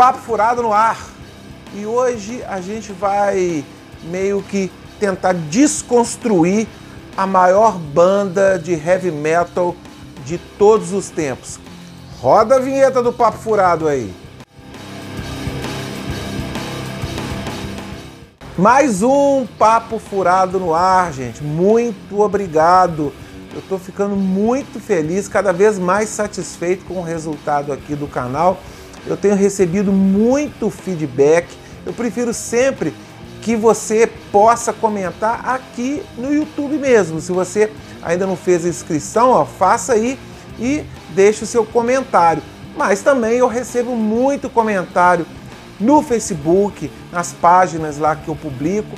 Papo Furado no ar. E hoje a gente vai meio que tentar desconstruir a maior banda de heavy metal de todos os tempos. Roda a vinheta do Papo Furado aí. Mais um Papo Furado no ar, gente. Muito obrigado. Eu estou ficando muito feliz, cada vez mais satisfeito com o resultado aqui do canal. Eu tenho recebido muito feedback. Eu prefiro sempre que você possa comentar aqui no YouTube mesmo. Se você ainda não fez a inscrição, ó, faça aí e deixe o seu comentário. Mas também eu recebo muito comentário no Facebook, nas páginas lá que eu publico.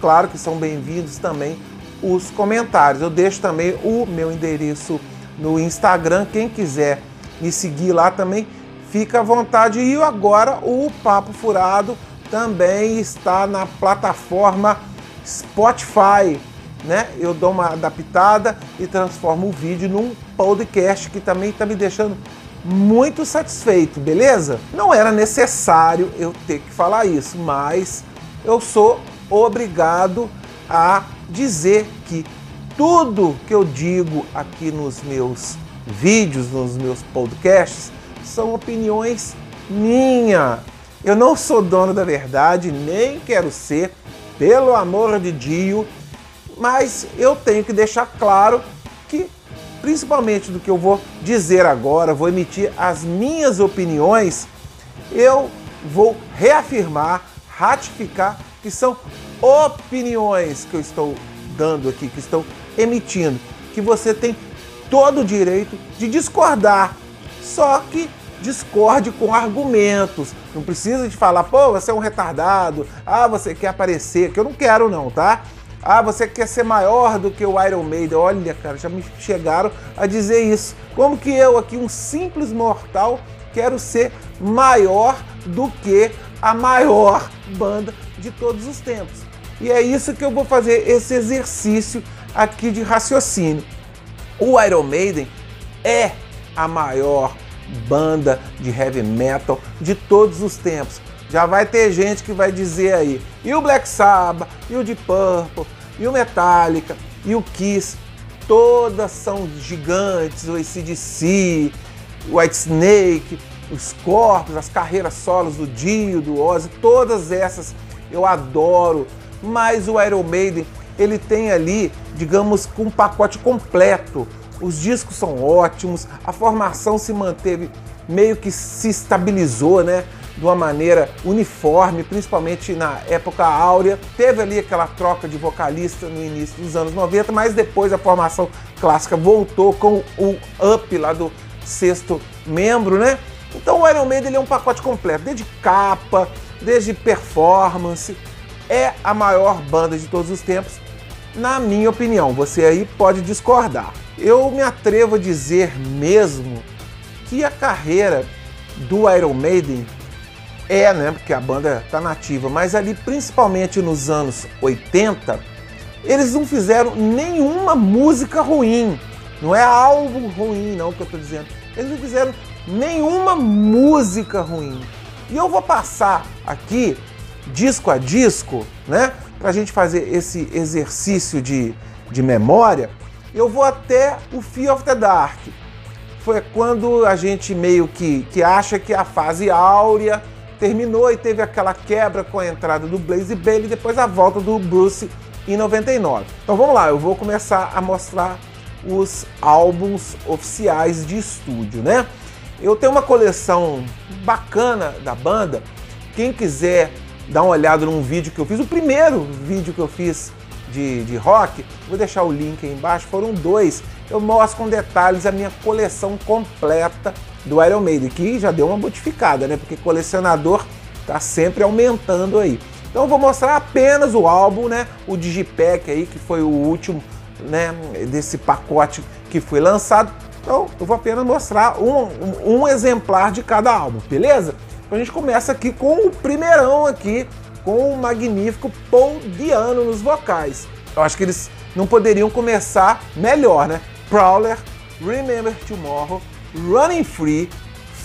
Claro que são bem-vindos também os comentários. Eu deixo também o meu endereço no Instagram. Quem quiser me seguir lá também, fica à vontade. E agora o Papo Furado também está na plataforma Spotify. Né? Eu dou uma adaptada e transformo o vídeo num podcast que também está me deixando muito satisfeito, beleza? Não era necessário eu ter que falar isso, mas eu sou obrigado a dizer que tudo que eu digo aqui nos meus vídeos, nos meus podcasts, são opiniões minha. Eu não sou dono da verdade, nem quero ser, pelo amor de Dio, mas eu tenho que deixar claro que principalmente do que eu vou dizer agora, vou emitir as minhas opiniões, eu vou reafirmar, ratificar que são opiniões que eu estou dando aqui, que estou emitindo, que você tem todo o direito de discordar, só que discorde com argumentos. Não precisa de falar, pô, você é um retardado, ah, você quer aparecer, que eu não quero não, tá? Ah, você quer ser maior do que o Iron Maiden. Olha, cara, já me chegaram a dizer isso. Como que eu aqui, um simples mortal, quero ser maior do que a maior banda de todos os tempos. E é isso que eu vou fazer esse exercício aqui de raciocínio. O Iron Maiden é a maior banda de heavy metal de todos os tempos. Já vai ter gente que vai dizer aí, e o Black Sabbath, e o Deep Purple, e o Metallica, e o Kiss, todas são gigantes, o ACDC, o White Snake, os corpos, as carreiras solos do Dio, do Ozzy, todas essas eu adoro, mas o Iron Maiden, ele tem ali, digamos, um pacote completo. Os discos são ótimos, a formação se manteve meio que se estabilizou, né? de uma maneira uniforme, principalmente na época áurea. Teve ali aquela troca de vocalista no início dos anos 90, mas depois a formação clássica voltou com o up lá do sexto membro, né? Então o Iron Maiden é um pacote completo, desde capa, desde performance. É a maior banda de todos os tempos, na minha opinião. Você aí pode discordar. Eu me atrevo a dizer mesmo que a carreira do Iron Maiden é, né? Porque a banda tá nativa, mas ali principalmente nos anos 80, eles não fizeram nenhuma música ruim. Não é algo ruim, não, que eu tô dizendo. Eles não fizeram nenhuma música ruim. E eu vou passar aqui, disco a disco, né? Pra gente fazer esse exercício de, de memória. Eu vou até o Fear of the Dark. Foi quando a gente meio que, que acha que a fase áurea terminou e teve aquela quebra com a entrada do Blaze Bailey e depois a volta do Bruce em 99. Então vamos lá, eu vou começar a mostrar os álbuns oficiais de estúdio, né? Eu tenho uma coleção bacana da banda. Quem quiser dar uma olhada num vídeo que eu fiz, o primeiro vídeo que eu fiz de, de rock, vou deixar o link aí embaixo, foram dois. Eu mostro com detalhes a minha coleção completa do Iron Maiden, que já deu uma modificada, né? Porque colecionador tá sempre aumentando aí. Então vou mostrar apenas o álbum, né? O Digipack aí, que foi o último, né? Desse pacote que foi lançado. Então eu vou apenas mostrar um, um, um exemplar de cada álbum, beleza? Então a gente começa aqui com o primeirão aqui, com o magnífico Paul Diano nos vocais. Eu acho que eles não poderiam começar melhor, né? Prowler, Remember Tomorrow, Running Free,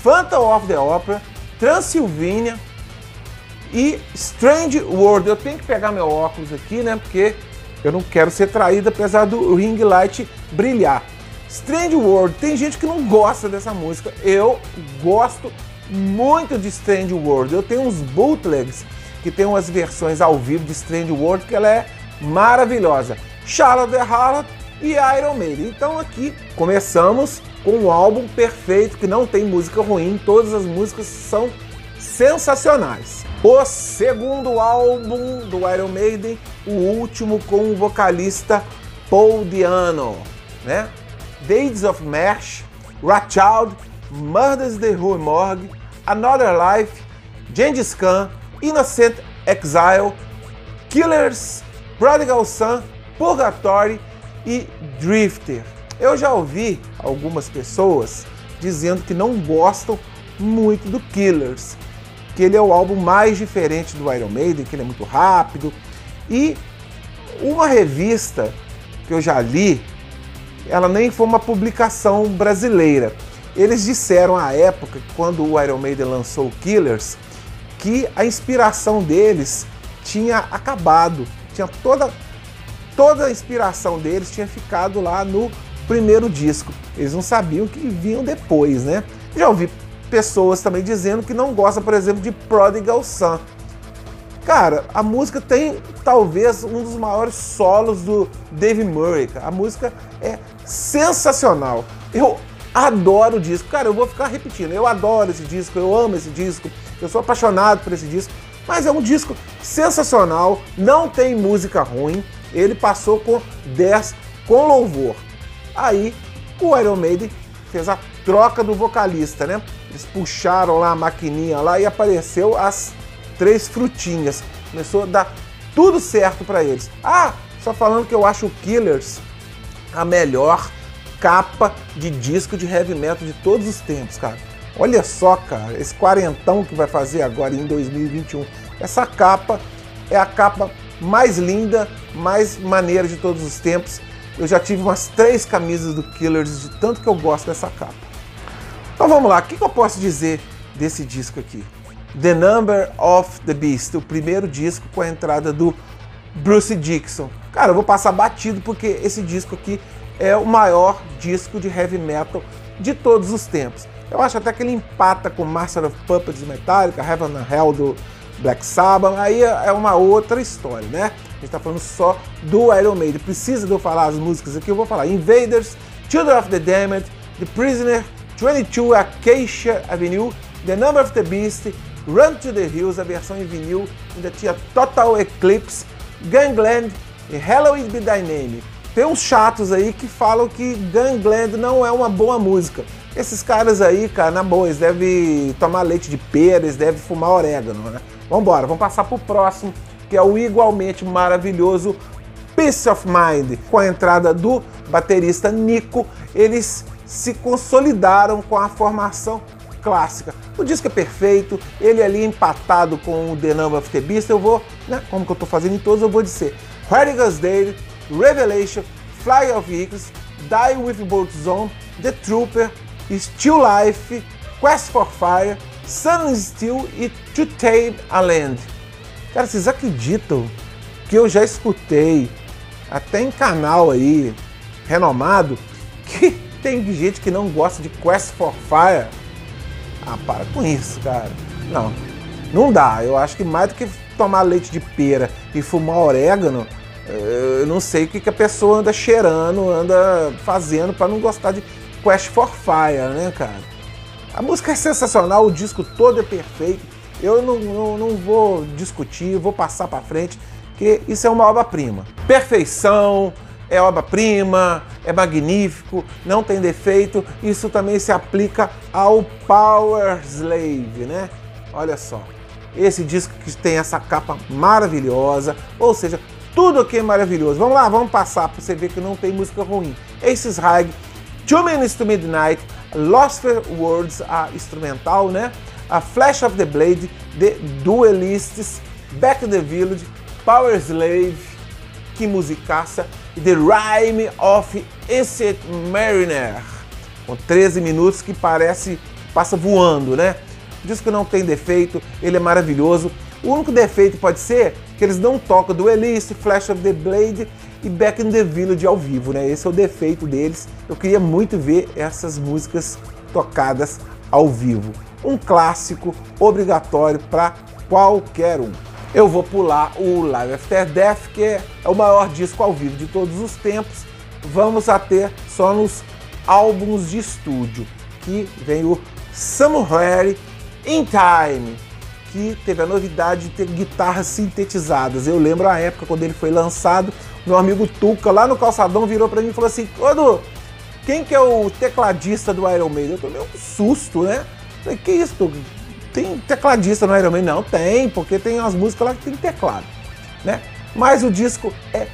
Phantom of the Opera, Transylvania e Strange World. Eu tenho que pegar meu óculos aqui, né? Porque eu não quero ser traído apesar do ring light brilhar. Strange World, tem gente que não gosta dessa música. Eu gosto muito de Strange World. Eu tenho uns bootlegs que tem umas versões ao vivo de Strange World que ela é maravilhosa. Charlotte the Harlot e Iron Maiden. Então aqui começamos com um álbum perfeito que não tem música ruim, todas as músicas são sensacionais. O segundo álbum do Iron Maiden, o último com o vocalista Paul Diano, né? Days of March, Rothschild, Murders the Rue Morgue, Another Life, Gengis Khan, Innocent Exile, Killers, Prodigal Son, Purgatory e Drifter. Eu já ouvi algumas pessoas dizendo que não gostam muito do Killers, que ele é o álbum mais diferente do Iron Maiden, que ele é muito rápido. E uma revista que eu já li, ela nem foi uma publicação brasileira. Eles disseram à época, quando o Iron Maiden lançou o Killers, que a inspiração deles tinha acabado, tinha toda toda a inspiração deles tinha ficado lá no primeiro disco. Eles não sabiam que vinham depois, né? Já ouvi pessoas também dizendo que não gosta, por exemplo, de Prodigal Son. Cara, a música tem talvez um dos maiores solos do Dave Murray. A música é sensacional. Eu adoro o disco. Cara, eu vou ficar repetindo. Eu adoro esse disco, eu amo esse disco, eu sou apaixonado por esse disco. Mas é um disco sensacional, não tem música ruim. Ele passou com 10 com louvor. Aí o Iron Maiden fez a troca do vocalista, né? Eles puxaram lá a maquininha lá e apareceu as três frutinhas. Começou a dar tudo certo para eles. Ah, só falando que eu acho o Killers a melhor capa de disco de heavy metal de todos os tempos, cara. Olha só, cara, esse quarentão que vai fazer agora em 2021. Essa capa é a capa mais linda, mais maneira de todos os tempos. Eu já tive umas três camisas do Killers de tanto que eu gosto dessa capa. Então vamos lá, o que eu posso dizer desse disco aqui? The Number of the Beast, o primeiro disco com a entrada do Bruce Dixon. Cara, eu vou passar batido porque esse disco aqui é o maior disco de heavy metal de todos os tempos. Eu acho até que ele empata com Master of Puppets Metallica, Heaven and Hell do Black Sabbath, aí é uma outra história, né? A gente tá falando só do Iron Maiden. Precisa de eu falar as músicas aqui, eu vou falar Invaders, Children of the Damned, The Prisoner, 22 Acacia Avenue, The Number of the Beast, Run to the Hills, a versão em vinil, ainda tinha Total Eclipse, Gangland e Halloween Be Name. Tem uns chatos aí que falam que Gangland não é uma boa música. Esses caras aí, cara, na boa, eles devem tomar leite de pera, eles devem fumar orégano, né? Vambora, vamos passar pro próximo, que é o igualmente maravilhoso Peace of Mind. Com a entrada do baterista Nico, eles se consolidaram com a formação clássica. O disco é perfeito, ele ali empatado com o The Number of the Beast, eu vou, né, como que eu tô fazendo em todos, eu vou dizer Radigal's Day, Revelation, Fly of Eagles, Die with Bolt Zone, The Trooper, Still Life, Quest for Fire, Sun Steel e To Tame a Land. Cara, vocês acreditam que eu já escutei até em canal aí renomado que tem gente que não gosta de Quest for Fire? Ah, para com isso, cara. Não, não dá. Eu acho que mais do que tomar leite de pera e fumar orégano, eu não sei o que, a pessoa anda cheirando, anda fazendo para não gostar de Quest for Fire, né, cara? A música é sensacional, o disco todo é perfeito. Eu não, não, não vou discutir, vou passar para frente, que isso é uma obra-prima. Perfeição, é obra-prima, é magnífico, não tem defeito. Isso também se aplica ao Power Slave, né? Olha só, esse disco que tem essa capa maravilhosa, ou seja, tudo aqui é maravilhoso. Vamos lá, vamos passar para você ver que não tem música ruim. Aces High, Two Minutes to Midnight, Lost Words, a instrumental, né? A Flash of the Blade, The Duelists, Back to the Village, Power Slave, que musicaça, e The Rhyme of Ancient Mariner, com 13 minutos que parece passa voando, né? O disco não tem defeito, ele é maravilhoso. O único defeito pode ser que eles não tocam do Elise, Flash of the Blade e Back in the Village ao vivo, né? Esse é o defeito deles. Eu queria muito ver essas músicas tocadas ao vivo. Um clássico obrigatório para qualquer um. Eu vou pular o Live After Death, que é o maior disco ao vivo de todos os tempos. Vamos a ter só nos álbuns de estúdio, que vem o Somewhere in Time, que teve a novidade de ter guitarras sintetizadas. Eu lembro a época quando ele foi lançado, meu amigo Tuca lá no calçadão virou para mim e falou assim: Ô quem que é o tecladista do Iron Maiden? Eu tomei um susto, né? Falei, que isso? Tem tecladista no Iron Maiden? Não, tem, porque tem umas músicas lá que tem teclado, né? Mas o disco é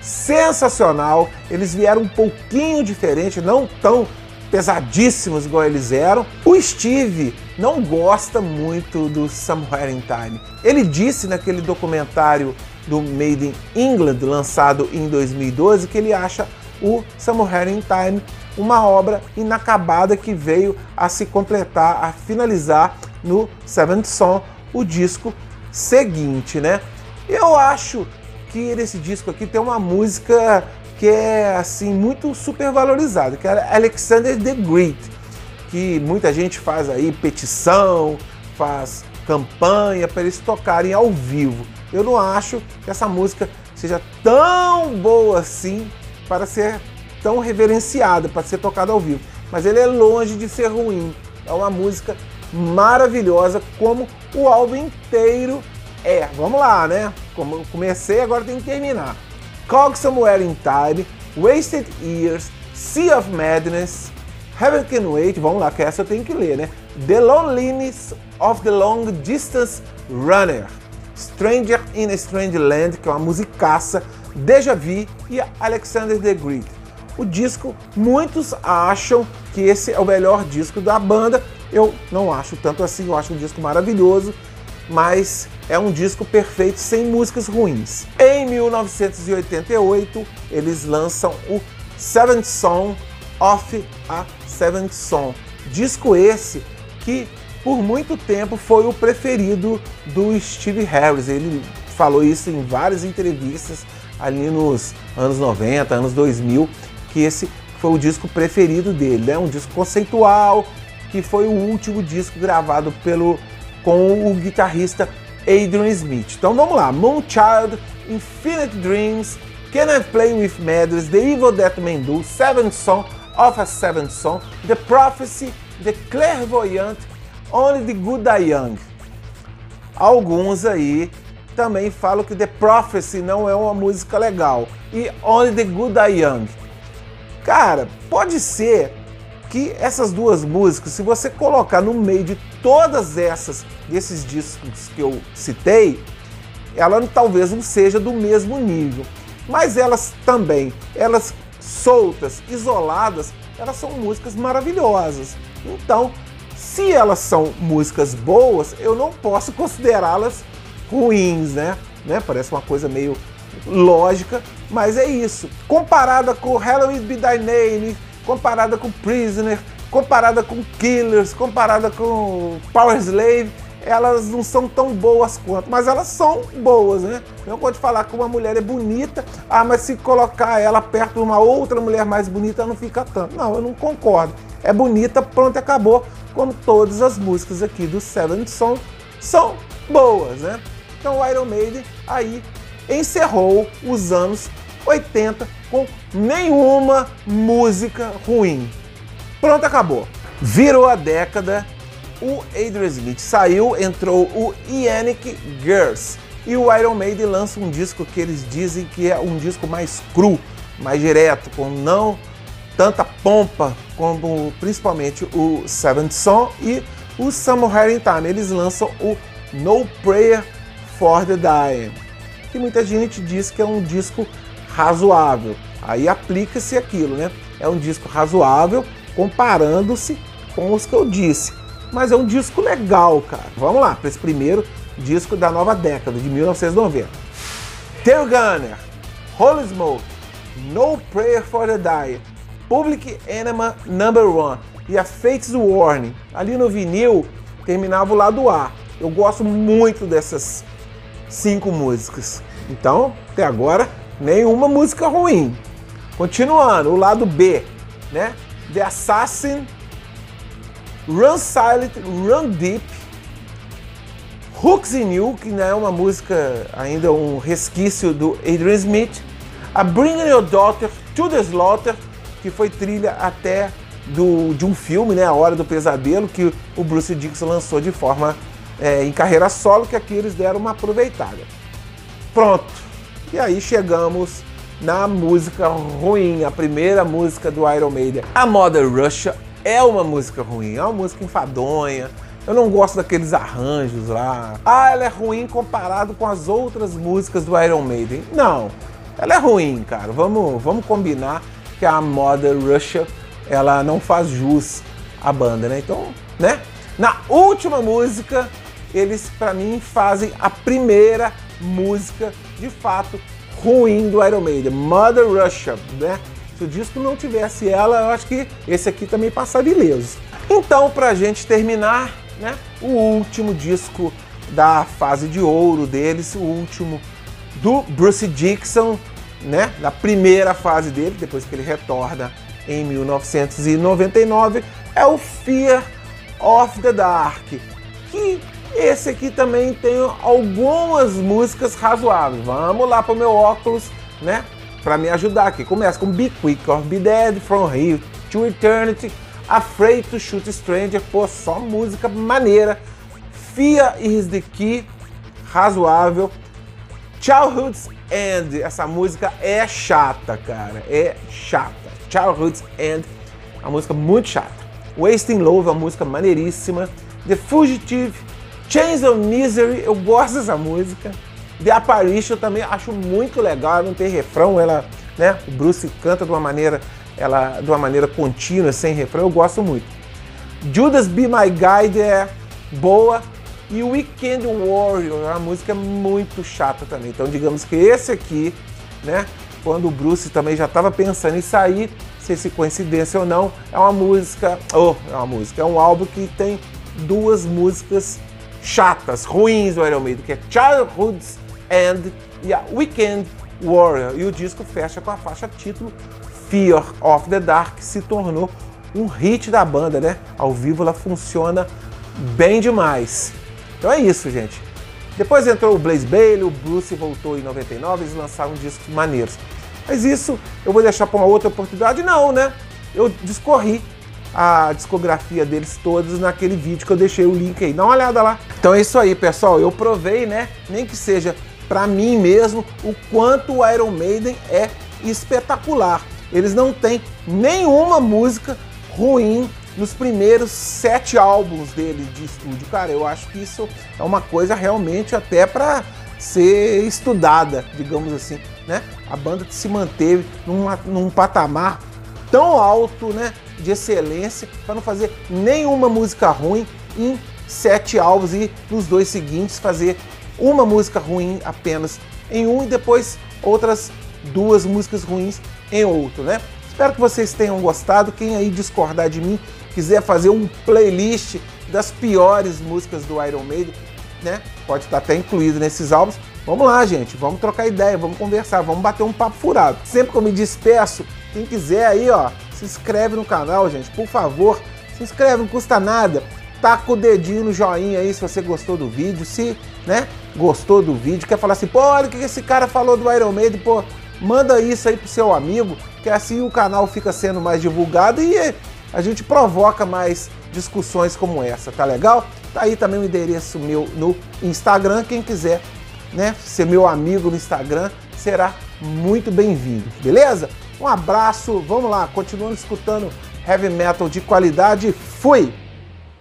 sensacional. Eles vieram um pouquinho diferente, não tão pesadíssimos igual eles eram. O Steve não gosta muito do Somewhere in Time. Ele disse naquele documentário do Made in England, lançado em 2012, que ele acha o Somewhere in Time uma obra inacabada que veio a se completar, a finalizar no Seventh Son, o disco seguinte, né? Eu acho que nesse disco aqui tem uma música que é assim muito super valorizada, que é Alexander the Great, que muita gente faz aí petição, faz campanha para eles tocarem ao vivo. Eu não acho que essa música seja tão boa assim para ser tão reverenciada, para ser tocada ao vivo. Mas ele é longe de ser ruim. É uma música maravilhosa, como o álbum inteiro é. Vamos lá, né? Como comecei, agora tem que terminar. Cog Somewhere in Time, Wasted Years, Sea of Madness, Heaven Can Wait, vamos lá, que essa eu tenho que ler, né? The Loneliness of the Long Distance Runner, Stranger in a Strange Land, que é uma musicaça, Deja Vu e Alexander the Great. O disco, muitos acham que esse é o melhor disco da banda. Eu não acho tanto assim, eu acho um disco maravilhoso, mas é um disco perfeito sem músicas ruins. Em 1988, eles lançam o Seventh Song of a Seventh Song. Disco esse que por muito tempo foi o preferido do Steve Harris. Ele falou isso em várias entrevistas ali nos anos 90, anos 2000, que esse foi o disco preferido dele, né? Um disco conceitual, que foi o último disco gravado pelo com o guitarrista Adrian Smith. Então vamos lá, Moonchild, Infinite Dreams, Can I Play With Medals, The Evil That Men Do, Seventh Song of a Seventh Song, The Prophecy, The Clairvoyant, Only the Good Die Young. Alguns aí também falam que The Prophecy não é uma música legal e Only the Good Die Young. Cara, pode ser que essas duas músicas, se você colocar no meio de todas essas desses discos que eu citei, ela talvez não seja do mesmo nível, mas elas também, elas soltas, isoladas, elas são músicas maravilhosas. Então, se elas são músicas boas, eu não posso considerá-las ruins, né? né? Parece uma coisa meio lógica, mas é isso. Comparada com Halloween Be Thy Name, comparada com Prisoner, comparada com Killers, comparada com Power Slave, elas não são tão boas quanto, mas elas são boas, né? Não pode falar que uma mulher é bonita, ah, mas se colocar ela perto de uma outra mulher mais bonita, não fica tanto. Não, eu não concordo. É bonita, pronto, acabou. Como todas as músicas aqui do Seventh Song são boas, né? Então o Iron Maiden aí encerrou os anos 80 com nenhuma música ruim. Pronto, acabou. Virou a década, o Adrian Smith saiu, entrou o Yannick Girls e o Iron Maiden lança um disco que eles dizem que é um disco mais cru, mais direto, com não tanta pompa como principalmente o Seventh Son e o Somewhere in Time. Eles lançam o No Prayer for the Dying, que muita gente diz que é um disco razoável. Aí aplica-se aquilo, né? É um disco razoável comparando-se com os que eu disse. Mas é um disco legal, cara. Vamos lá, para esse primeiro disco da nova década, de 1990. Tail Gunner, Holy Smoke, No Prayer for the Dying, Public Enema Number One e a Fates Warning. Ali no vinil terminava o lado A. Eu gosto muito dessas cinco músicas. Então, até agora, nenhuma música ruim. Continuando, o lado B, né? The Assassin, Run Silent, Run Deep, Hooks in You, que não é uma música ainda um resquício do Adrian Smith, a Bring Your Daughter to the Slaughter, que foi trilha até do, de um filme, né, A Hora do Pesadelo, que o Bruce Dixon lançou de forma é, em carreira solo, que aqui eles deram uma aproveitada. Pronto. E aí chegamos na música ruim, a primeira música do Iron Maiden. A Mother Russia é uma música ruim, é uma música enfadonha. Eu não gosto daqueles arranjos lá. Ah, ela é ruim comparado com as outras músicas do Iron Maiden. Não, ela é ruim, cara. Vamos, vamos combinar que a Mother Russia ela não faz jus à banda, né? Então, né? Na última música, eles para mim fazem a primeira música de fato ruim do Iron Maiden, Mother Russia, né? Se o disco não tivesse ela, eu acho que esse aqui também passaria ileso. Então, pra gente terminar, né, o último disco da fase de ouro deles, o último do Bruce Dixon, né, da primeira fase dele, depois que ele retorna em 1999, é o Fear of the Dark, esse aqui também tem algumas músicas razoáveis. Vamos lá para o meu óculos, né? Para me ajudar aqui. Começa com Be Quick or Be Dead, From Here to Eternity, Afraid to Shoot Stranger, pô, só música maneira. Fear is the Key, razoável. Childhood's End, essa música é chata, cara, é chata. Childhood's End, uma música muito chata. Wasting Love, uma música maneiríssima. The Fugitive, Chains of Misery, eu gosto dessa música. The Apparition eu também acho muito legal, não tem refrão, ela, né, o Bruce canta de uma maneira, ela de uma maneira contínua, sem refrão, eu gosto muito. Judas Be My Guide é boa e Weekend Warrior é uma música muito chata também. Então, digamos que esse aqui, né, quando o Bruce também já estava pensando em sair, se esse coincidência ou não, é uma música, oh, é uma música, é um álbum que tem duas músicas chatas, ruins do Iron Maiden, que é Childhood's End e a Weekend Warrior. E o disco fecha com a faixa título Fear of the Dark, que se tornou um hit da banda, né? Ao vivo ela funciona bem demais. Então é isso, gente. Depois entrou o Blaze Bailey, o Bruce voltou em 99, eles lançaram discos maneiros. Mas isso eu vou deixar para uma outra oportunidade? Não, né? Eu discorri a discografia deles todos naquele vídeo que eu deixei o link aí. Dá uma olhada lá. Então é isso aí, pessoal. Eu provei, né? Nem que seja para mim mesmo, o quanto o Iron Maiden é espetacular. Eles não têm nenhuma música ruim nos primeiros sete álbuns dele de estúdio. Cara, eu acho que isso é uma coisa realmente até para ser estudada, digamos assim, né? A banda se manteve num, num patamar tão alto, né, de excelência, para não fazer nenhuma música ruim em sete álbuns e nos dois seguintes fazer uma música ruim apenas em um e depois outras duas músicas ruins em outro, né? Espero que vocês tenham gostado. Quem aí discordar de mim, quiser fazer um playlist das piores músicas do Iron Maiden, né? Pode estar até incluído nesses álbuns. Vamos lá, gente. Vamos trocar ideia, vamos conversar, vamos bater um papo furado. Sempre que eu me despeço, quem quiser aí, ó, se inscreve no canal, gente, por favor. Se inscreve, não custa nada. Taca o dedinho no joinha aí se você gostou do vídeo. Se, né, gostou do vídeo, quer falar assim, pô, olha o que esse cara falou do Iron Maiden, pô, manda isso aí pro seu amigo, que assim o canal fica sendo mais divulgado e a gente provoca mais discussões como essa, tá legal? Tá aí também o endereço meu no Instagram, quem quiser, né, ser meu amigo no Instagram, será muito bem-vindo, beleza? Um abraço, vamos lá, continuando escutando heavy metal de qualidade. Fui!